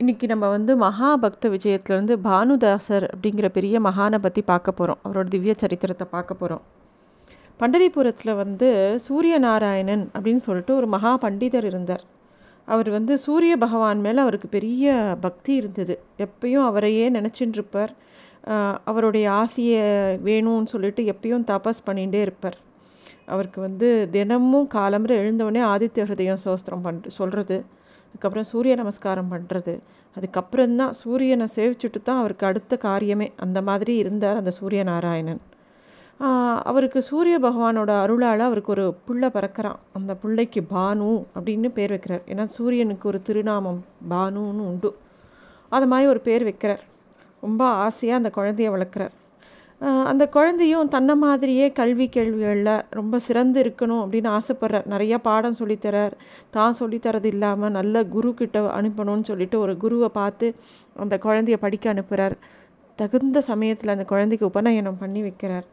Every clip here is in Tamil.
இன்றைக்கி நம்ம வந்து மகாபக்த விஜயத்துலேருந்து பானுதாசர் அப்படிங்கிற பெரிய மகானை பற்றி பார்க்க போகிறோம் அவரோட திவ்ய சரித்திரத்தை பார்க்க போகிறோம் பண்டரிபுரத்தில் வந்து சூரிய நாராயணன் அப்படின்னு சொல்லிட்டு ஒரு மகா பண்டிதர் இருந்தார். அவர் வந்து சூரிய பகவான் மேலே அவருக்கு பெரிய பக்தி இருந்தது. எப்பயும் அவரையே நினச்சின்னு இருப்பார் அவருடைய ஆசையை வேணும்னு சொல்லிட்டு எப்பயும் தபஸ் பண்ணிகிட்டே இருப்பார். அவருக்கு வந்து தினமும் காலம்புற எழுந்தவொடனே ஆதித்ய ஹிருதயம் சோஸ்திரம் பண் சொல்கிறது அதுக்கப்புறம் சூரிய நமஸ்காரம் பண்ணுறது அதுக்கப்புறம் தான் சூரியனை சேவிச்சுட்டு தான் அவருக்கு அடுத்த காரியமே. அந்த மாதிரி இருந்தார் அந்த சூரிய நாராயணன். அவருக்கு சூரிய பகவானோட அருளால் அவருக்கு ஒரு புள்ளை பிறக்கிறான். அந்த பிள்ளைக்கு பானு அப்படின்னு பேர் வைக்கிறார். ஏன்னா சூரியனுக்கு ஒரு திருநாமம் பானுன்னு உண்டு. அது மாதிரி ஒரு பேர் வைக்கிறார். ரொம்ப ஆசையாக அந்த குழந்தைய வளர்க்குறார். அந்த குழந்தையும் தன்னை மாதிரியே கல்வி கேள்விகளில் ரொம்ப சிறந்து இருக்கணும் அப்படின்னு ஆசைப்பட்றார். நிறையா பாடம் சொல்லித்தரார் தான் சொல்லித்தரது இல்லாமல் நல்ல குரு கிட்ட அனுப்பணும்னு சொல்லிட்டு ஒரு குருவை பார்த்து அந்த குழந்தைய படிக்க அனுப்புகிறார் தகுந்த சமயத்தில் அந்த குழந்தைக்கு உபநயனம் பண்ணி வைக்கிறார்.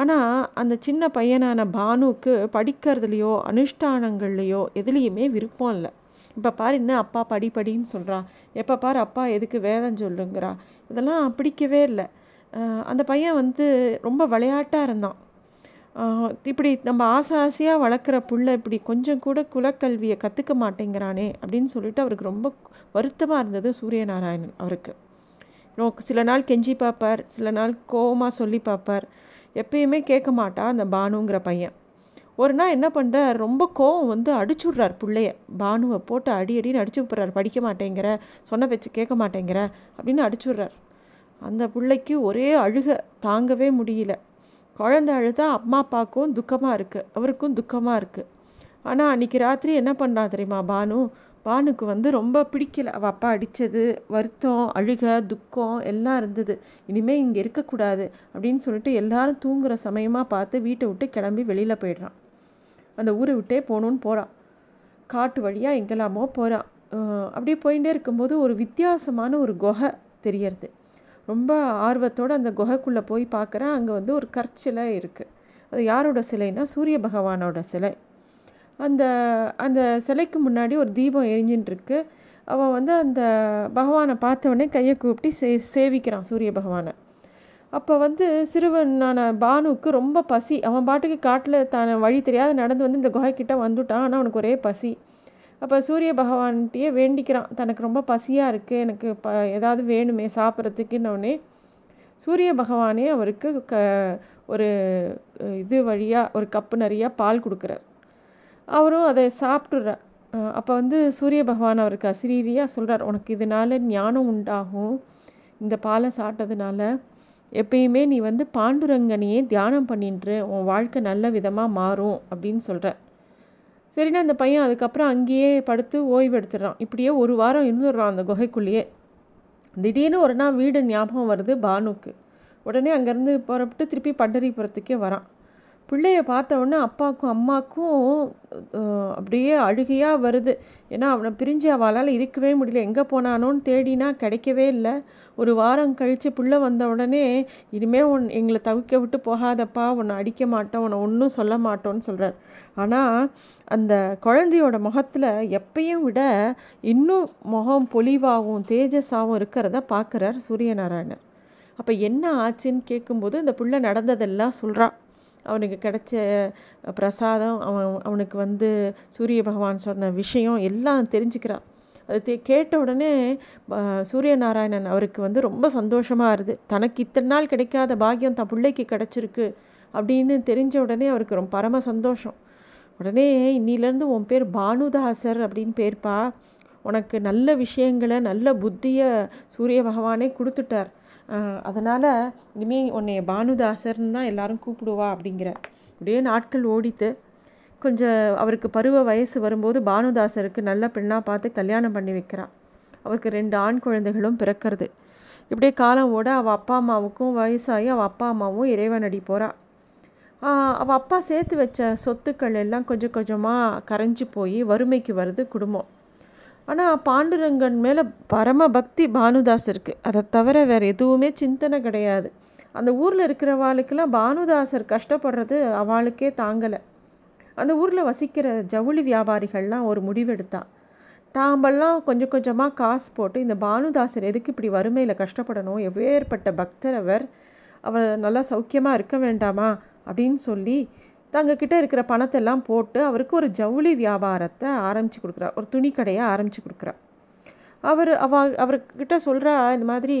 ஆனால் அந்த சின்ன பையனான பானுக்கு படிக்கிறதுலையோ அனுஷ்டானங்கள்லையோ எதுலேயுமே விருப்பம் இல்லை. இப்போ பாரு இன்னும் அப்பா படி படின்னு சொல்கிறா எப்போ பாரு அப்பா எதுக்கு வேதம் சொல்லுங்கிறா. இதெல்லாம் பிடிக்கவே இல்லை. அந்த பையன் வந்து ரொம்ப விளையாட்டாக இருந்தான். இப்படி நம்ம ஆசை ஆசையாக வளர்க்குற புள்ள இப்படி கொஞ்சம் கூட குலக்கல்வியை கற்றுக்க மாட்டேங்கிறானே அப்படின்னு சொல்லிட்டு அவருக்கு ரொம்ப வருத்தமாக இருந்தது சூரியநாராயணன் அவருக்கு. சில நாள் கெஞ்சி பார்ப்பார் சில நாள் கோவமாக சொல்லி பார்ப்பார். எப்பயுமே கேட்க மாட்டா அந்த பானுங்கிற பையன். ஒரு நாள் என்ன பண்ணுறார் ரொம்ப கோவம் வந்து அடிச்சுட்றார் பிள்ளைய. பானுவை போட்டு அடி அடின்னு அடிச்சு விட்றாரு படிக்க மாட்டேங்கிற சொன்ன பேச்சு கேட்க மாட்டேங்கிற அப்படின்னு அடிச்சுட்றார். அந்த பிள்ளைக்கு ஒரே அழுக தாங்கவே முடியல. குழந்த அழுதா அம்மா அப்பாவுக்கும் துக்கமாக இருக்குது அவருக்கும் துக்கமாக இருக்குது ஆனால் அன்றைக்கி ராத்திரி என்ன பண்ணுறா தெரியுமா பானு? பானுக்கு வந்து ரொம்ப பிடிக்கல. அவள் அப்பா அடித்தது வருத்தம் அழுக துக்கம் எல்லாம் இருந்தது. இனிமேல் இங்கே இருக்கக்கூடாது அப்படின்னு சொல்லிட்டு எல்லாரும் தூங்குகிற சமயமாக பார்த்து வீட்டை விட்டு கிளம்பி வெளியில் போயிடுறான். அந்த ஊரை விட்டே போகணுன்னு போகிறான் காட்டு வழியாக எங்கெல்லாமோ போகிறான் அப்படியே போயிட்டே இருக்கும்போது ஒரு வித்தியாசமான ஒரு குகை தெரியறது. ரொம்ப ஆர்வத்தோடு அந்த குகைக்குள்ளே போய் பார்க்குறேன். அங்கே வந்து ஒரு கற்சிலை இருக்குது அது யாரோட சிலைன்னா சூரிய பகவானோட சிலை. அந்த அந்த சிலைக்கு முன்னாடி ஒரு தீபம் எரிஞ்சின்ட்டுருக்கு அவன் வந்து அந்த பகவானை பார்த்தவொடனே கையை கூப்பிட்டு சே சேவிக்கிறான் சூரிய பகவானை. அப்போ வந்து சிறுவனான பானுக்கு ரொம்ப பசி. அவன் பாட்டுக்கு காட்டில் தான வழி தெரியாத நடந்து வந்து இந்த குகைக்கிட்ட வந்துட்டான். ஆனால் அவனுக்கு ஒரே பசி. அப்போ சூரிய பகவான்கிட்டயே வேண்டிக்கிறான். தனக்கு ரொம்ப பசியாக இருக்குது எனக்கு ப ஏதாவது வேணுமே சாப்பிட்றதுக்குன்னொடனே சூரிய பகவானே அவருக்கு க ஒரு இது வழியாக ஒரு கப்பு நிறையா பால் கொடுக்குறார். அவரும் அதை சாப்பிட்றார் அப்போ வந்து சூரிய பகவான் அவருக்கு அசிரீரியாக சொல்கிறார் உனக்கு இதனால் ஞானம் உண்டாகும். இந்த பாலை சாப்பிட்டதுனால எப்பயுமே நீ வந்து பாண்டுரங்கனையே தியானம் பண்ணின்று. உன் வாழ்க்கை நல்ல விதமாக மாறும் அப்படின்னு சொல்கிற சரினா அந்த பையன் அதுக்கப்புறம் அங்கேயே படுத்து ஓய்வு எடுத்துடுறான் இப்படியே ஒரு வாரம் இருந்துடுறான் அந்த குகைக்குள்ளேயே. திடீர்னு ஒரு நாள் வீடு ஞாபகம் வருது பானுக்கு. உடனே அங்கேருந்து புறப்பட்டு திருப்பி பண்டரிபுரத்துக்கே வரான். பிள்ளைய பார்த்த உடனே அப்பாவுக்கும் அம்மாவுக்கும் அப்படியே அழுகையாக வருது. ஏன்னா அவனை பிரிஞ்சு அவளால் இருக்கவே முடியல. எங்கே போனானோன்னு தேடினா கிடைக்கவே இல்லை. ஒரு வாரம் கழித்து பிள்ளை வந்த உடனே இனிமேல் உன் எங்களை தவிக்க விட்டு போகாதப்பா உன்னை அடிக்க மாட்டோம் உன்னை ஒன்றும் சொல்ல மாட்டோன்னு சொல்கிறார் ஆனால் அந்த குழந்தையோட முகத்தில் எப்பையும் விட இன்னும் முகம் பொலிவாகவும் தேஜஸாகவும் இருக்கிறத பார்க்குறார் சூரியநாராயணர் அப்போ என்ன ஆச்சுன்னு கேட்கும்போது இந்த பிள்ளை நடந்ததெல்லாம் சொல்கிறான் அவனுக்கு கிடைச்ச பிரசாதம் அவன் அவனுக்கு வந்து சூரிய பகவான் சொன்ன விஷயம் எல்லாம் தெரிஞ்சுக்கிறான். அது தே கேட்ட உடனே சூரிய நாராயணன் அவருக்கு வந்து ரொம்ப சந்தோஷமாக இருது. தனக்கு இத்தனை நாள் கிடைக்காத பாக்கியம் தன் பிள்ளைக்கு கிடச்சிருக்கு அப்படின்னு தெரிஞ்ச உடனே அவருக்கு ரொம்ப பரம சந்தோஷம். உடனே இன்னிலேருந்து உன் பேர் பானுதாசர் அப்படின்னு பேர்ப்பா. உனக்கு நல்ல விஷயங்களை நல்ல புத்தியை சூரிய பகவானே கொடுத்துட்டார். அதனால் இனிமேல் உன்னைய பானுதாசர்னு தான் எல்லாரும் கூப்பிடுவா அப்படிங்கிற. அப்படியே நாட்கள் ஓடித்து கொஞ்சம் அவருக்கு பருவ வயசு வரும்போது பானுதாசருக்கு நல்ல பெண்ணாக பார்த்து கல்யாணம் பண்ணி வைக்கிறான் அவருக்கு ரெண்டு ஆண் குழந்தைகளும் பிறக்கிறது. இப்படியே காலம் ஓட அவள் அப்பா அம்மாவுக்கும் வயசாகி அவள் அப்பா அம்மாவும் இறைவனடி போகிறாள் அவள் அப்பா சேர்த்து வச்ச சொத்துக்கள் எல்லாம் கொஞ்சம் கொஞ்சமாக கரைஞ்சி போய் வறுமைக்கு வருது குடும்பம். ஆனால் பாண்டுரங்கன் மேலே பரம பக்தி பானுதாஸ் இருக்குது அதை தவிர வேறு எதுவுமே சிந்தனை கிடையாது. அந்த ஊரில் இருக்கிறவாளுக்கெல்லாம் பானுதாசர் கஷ்டப்படுறது அவளுக்கே தாங்கலை. அந்த ஊரில் வசிக்கிற ஜவுளி வியாபாரிகள்லாம் ஒரு முடிவெடுத்தா. தாம்பெல்லாம் கொஞ்சம் கொஞ்சமாக காசு போட்டு இந்த பானுதாசர் எதுக்கு இப்படி வறுமையில் கஷ்டப்படணும்? எவ்வேற்பட்ட பக்தர் அவர் அவர் நல்லா சௌக்கியமாக இருக்க வேண்டாமா? அப்படின்னு சொல்லி தங்கக்கிட்ட இருக்கிற பணத்தெல்லாம் போட்டு அவருக்கு ஒரு ஜவுளி வியாபாரத்தை ஆரம்பித்து கொடுக்குறார். ஒரு துணி கடையை ஆரம்பித்து கொடுக்குறார். அவர் அவ அவர்கிட்ட சொல்கிறா இந்த மாதிரி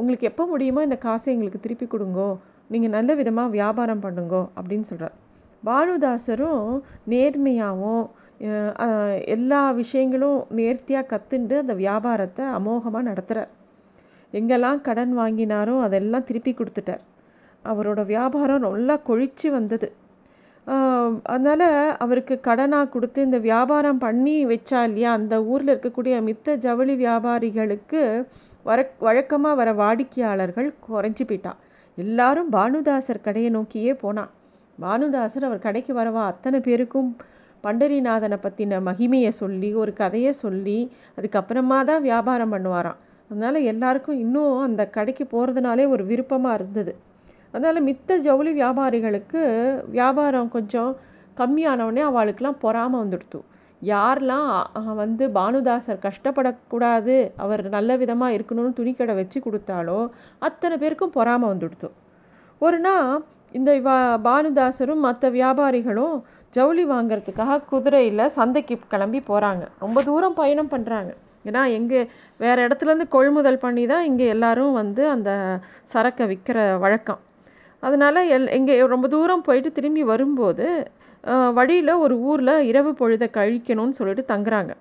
உங்களுக்கு எப்போ முடியுமோ இந்த காசை எங்களுக்கு திருப்பி கொடுங்கோ. நீங்கள் நல்ல விதமாக வியாபாரம் பண்ணுங்கோ அப்படின்னு சொல்கிறார் பானுதாசரும் நேர்மையாகவும் எல்லா விஷயங்களும் நேர்த்தியாக கற்றுண்டு அந்த வியாபாரத்தை அமோகமாக நடத்துகிறார் எங்கெல்லாம் கடன் வாங்கினாரோ அதெல்லாம் திருப்பி கொடுத்துட்டார். அவரோட வியாபாரம் நல்லா கொழிச்சு வந்தது. அதனால் அவருக்கு கடனாக கொடுத்து இந்த வியாபாரம் பண்ணி வச்சா இல்லையா? அந்த ஊரில் இருக்கக்கூடிய மித்த ஜவுளி வியாபாரிகளுக்கு வர வழக்கமாக வர வாடிக்கையாளர்கள் குறைஞ்சி போயிட்டான் எல்லாரும் பானுதாசர் கடையை நோக்கியே போனான் பானுதாசர் அவர் கடைக்கு வரவா? அத்தனை பேருக்கும் பண்டரிநாதனை பற்றின மகிமையை சொல்லி ஒரு கதையை சொல்லி அதுக்கப்புறமா தான் வியாபாரம் பண்ணுவாராம். அதனால் எல்லாருக்கும் இன்னும் அந்த கடைக்கு போகிறதுனாலே ஒரு விருப்பமாக இருந்தது. அதனால் மித்த ஜவுளி வியாபாரிகளுக்கு வியாபாரம் கொஞ்சம் கம்மியானவுடனே அவளுக்கெல்லாம் பொறாமல் வந்துடுத்து. யாரெல்லாம் வந்து பானுதாசர் கஷ்டப்படக்கூடாது அவர் நல்ல விதமாக இருக்கணும்னு துணிக்கடை வச்சு கொடுத்தாலோ அத்தனை பேருக்கும் பொறாமல் வந்துடுத்து. ஒரு நாள் இந்த வா பானுதாசரும் மற்ற வியாபாரிகளும் ஜவுளி வாங்கிறதுக்காக குதிரையில் சந்தைக்கு கிளம்பி போகிறாங்க ரொம்ப தூரம் பயணம் பண்ணுறாங்க ஏன்னா எங்கே வேறு இடத்துலேருந்து கொள்முதல் பண்ணி தான் இங்கே எல்லோரும் வந்து அந்த சரக்கை விற்கிற வழக்கம். அதனால் எல் இங்கே ரொம்ப தூரம் போயிட்டு திரும்பி வரும்போது வழியில் ஒரு ஊரில் இரவு பொழுதை கழிக்கணும்னு சொல்லிட்டு தங்குறாங்க.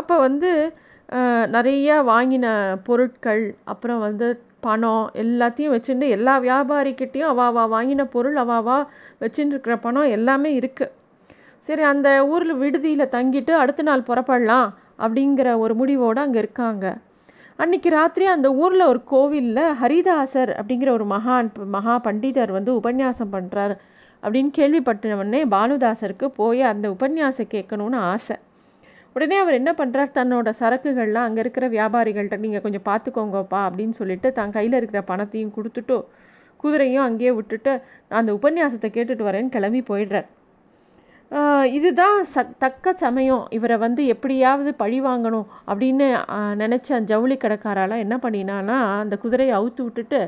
அப்போ வந்து நிறையா வாங்கின பொருட்கள் அப்புறம் வந்து பணம் எல்லாத்தையும் வச்சுட்டு எல்லா வியாபாரிக்கிட்டேயும் அவாவா வாங்கின பொருள் அவாவா வச்சுட்டு இருக்கிற பணம் எல்லாமே இருக்குது சரி அந்த ஊரில் விடுதியில் தங்கிட்டு அடுத்த நாள் புறப்படலாம் அப்படிங்கிற ஒரு முடிவோடு அங்கே இருக்காங்க. அன்றைக்கி ராத்திரி அந்த ஊரில் ஒரு கோவிலில் ஹரிதாசர் அப்படிங்கிற ஒரு மகான் மகா பண்டிதர் வந்து உபன்யாசம் பண்ணுறார் அப்படின்னு கேள்விப்பட்டவொடனே பானுதாசருக்கு போய் அந்த உபன்யாசம் கேட்கணுன்னு ஆசை. உடனே அவர் என்ன பண்ணுறார் தன்னோட சரக்குகள்லாம் அங்கே இருக்கிற வியாபாரிகள்கிட்ட நீங்கள் கொஞ்சம் பார்த்துக்கோங்கப்பா அப்படின்னு சொல்லிட்டு தன் கையில் இருக்கிற பணத்தையும் கொடுத்துட்டு குதிரையும் அங்கேயே விட்டுட்டு நான் அந்த உபன்யாசத்தை கேட்டுட்டு வரேன்னு கிளம்பி போயிடுறார். இதுதான் ச தக்க சமயம். இவரை வந்து எப்படியாவது பழி வாங்கணும் அப்படின்னு நினச்ச ஜவுளி கடைக்காரால் என்ன பண்ணினான்னா அந்த குதிரையை அவுத்து விட்டுட்டு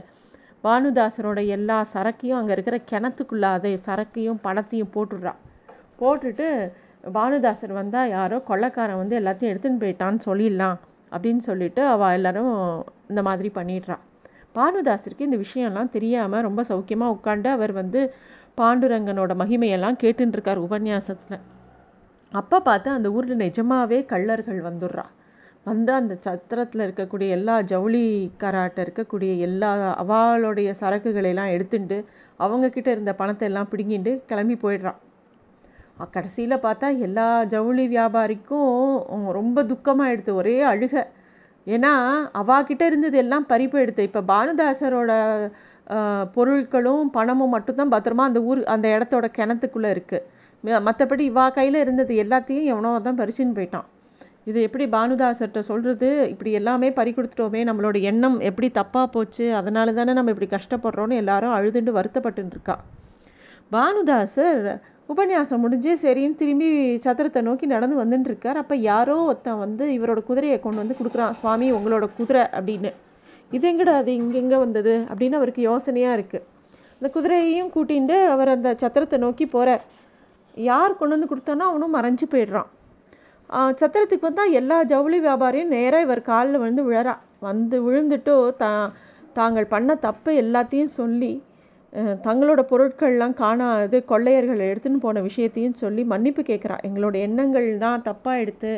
பானுதாசரோட எல்லா சரக்கையும் அங்கே இருக்கிற கிணத்துக்குள்ள அதை சரக்கையும் பணத்தையும் போட்டுடுறான் போட்டுட்டு பானுதாசர் வந்தால் யாரோ கொள்ளக்காரன் வந்து எல்லாத்தையும் எடுத்துன்னு போயிட்டான்னு சொல்லிடலாம் அப்படின்னு சொல்லிட்டு அவள் எல்லோரும் இந்த மாதிரி பண்ணிடுறான் பானுதாசருக்கு இந்த விஷயம்லாம் தெரியாமல் ரொம்ப சௌக்கியமாக உட்காந்து அவர் வந்து பாண்டுரங்கனோட மகிமையெல்லாம் கேட்டுருக்கார் உபன்யாசத்தில். அப்போ பார்த்து அந்த ஊரில் நிஜமாகவே கள்ளர்கள் வந்துடுறா வந்து அந்த சத்திரத்தில் இருக்கக்கூடிய எல்லா ஜவுளி கராட்டை இருக்கக்கூடிய எல்லா அவளுடைய சரக்குகளையெல்லாம் எடுத்துட்டு அவங்கக்கிட்ட இருந்த பணத்தை எல்லாம் பிடுங்கிட்டு கிளம்பி போயிடுறான் கடைசியில் பார்த்தா எல்லா ஜவுளி வியாபாரிக்கும் ரொம்ப துக்கமாக எடுத்து ஒரே அழுக. ஏன்னா அவாக்கிட்ட இருந்தது எல்லாம் பறிப்பு எடுத்து இப்போ பானுதாசரோட பொருட்களும் பணமும் மட்டும்தான் பத்திரமா அந்த ஊர் அந்த இடத்தோட கிணத்துக்குள்ளே இருக்குது மற்றபடி இவா கையில் இருந்தது எல்லாத்தையும் எவனோ தான் பறிச்சுன்னு போயிட்டான். இது எப்படி பானுதாசர்கிட்ட சொல்கிறது இப்படி எல்லாமே பறி கொடுத்துட்டோமே நம்மளோட எண்ணம் எப்படி தப்பாக போச்சு? அதனால தானே நம்ம இப்படி கஷ்டப்படுறோன்னு எல்லாரும் அழுதுண்டு வருத்தப்பட்டு இருக்கா. பானுதாசர் உபன்யாசம் முடிஞ்சு சரின்னு திரும்பி சத்திரத்தை நோக்கி நடந்து வந்துட்டுருக்கார் அப்போ யாரோ ஒருத்தன் வந்து இவரோட குதிரையை கொண்டு வந்து கொடுக்குறான். சுவாமி உங்களோட குதிரை அப்படின்னு. இது எங்கடா அது இங்கெங்கே வந்தது அப்படின்னு அவருக்கு யோசனையாக இருக்குது அந்த குதிரையையும் கூட்டிகிட்டு அவர் அந்த சத்திரத்தை நோக்கி போகிறார் யார் கொண்டு வந்து கொடுத்தானோ அவனும் மறைஞ்சு போயிடுறான். சத்திரத்துக்கு வந்தால் எல்லா ஜவுளி வியாபாரியும் நேராக இவர் காலில் வந்து விழறா. வந்து விழுந்துட்டு தா தாங்கள் பண்ண தப்பை எல்லாத்தையும் சொல்லி தங்களோட பொருட்கள்லாம் காணாது கொள்ளையர்கள் எடுத்துன்னு போன விஷயத்தையும் சொல்லி மன்னிப்பு கேட்குறா. எங்களோட எண்ணங்கள் தான் தப்பாக எடுத்து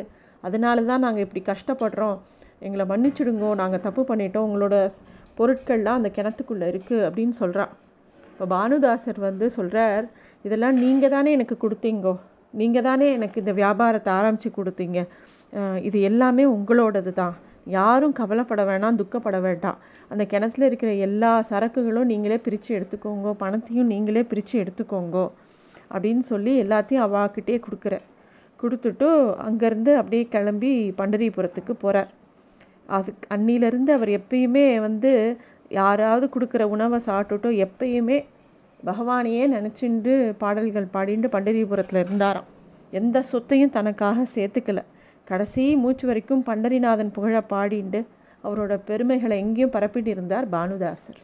அதனால தான் நாங்கள் இப்படி கஷ்டப்படுறோம். எங்களை மன்னிச்சிடுங்கோ நாங்கள் தப்பு பண்ணிட்டோம் உங்களோட பொருட்கள்லாம் அந்த கிணத்துக்குள்ளே இருக்குது அப்படின்னு சொல்கிறான் இப்போ பானுதாசர் வந்து சொல்கிறார் இதெல்லாம் நீங்கள் தானே எனக்கு கொடுத்தீங்கோ. நீங்கள் தானே எனக்கு இந்த வியாபாரத்தை ஆரம்பித்து கொடுத்தீங்க. இது எல்லாமே உங்களோடது தான். யாரும் கவலைப்பட வேணாம் துக்கப்பட வேண்டாம். அந்த கிணத்துல இருக்கிற எல்லா சரக்குகளும் நீங்களே பிரித்து எடுத்துக்கோங்க. பணத்தையும் நீங்களே பிரித்து எடுத்துக்கோங்கோ. அப்படின்னு சொல்லி எல்லாத்தையும் அவாக்கிட்டே கொடுக்குற கொடுத்துட்டு அங்கேருந்து அப்படியே கிளம்பி பண்டரிபுரத்துக்கு போகிறார் அதுக்கு அன்னிலேருந்து அவர் எப்பயுமே வந்து யாராவது கொடுக்குற உணவை சாப்பிட்டுட்டோ எப்பயுமே பகவானையே நினச்சிண்டு பாடல்கள் பாடிண்டு பண்டரிபுரத்தில் இருந்தாராம். எந்த சொத்தையும் தனக்காக சேர்த்துக்கல. கடைசி மூச்சு வரைக்கும் பண்டரிநாதன் புகழ பாடிண்டு அவரோட பெருமைகளை எங்கேயும் பரப்பிட்டு இருந்தார் பானுதாசர்.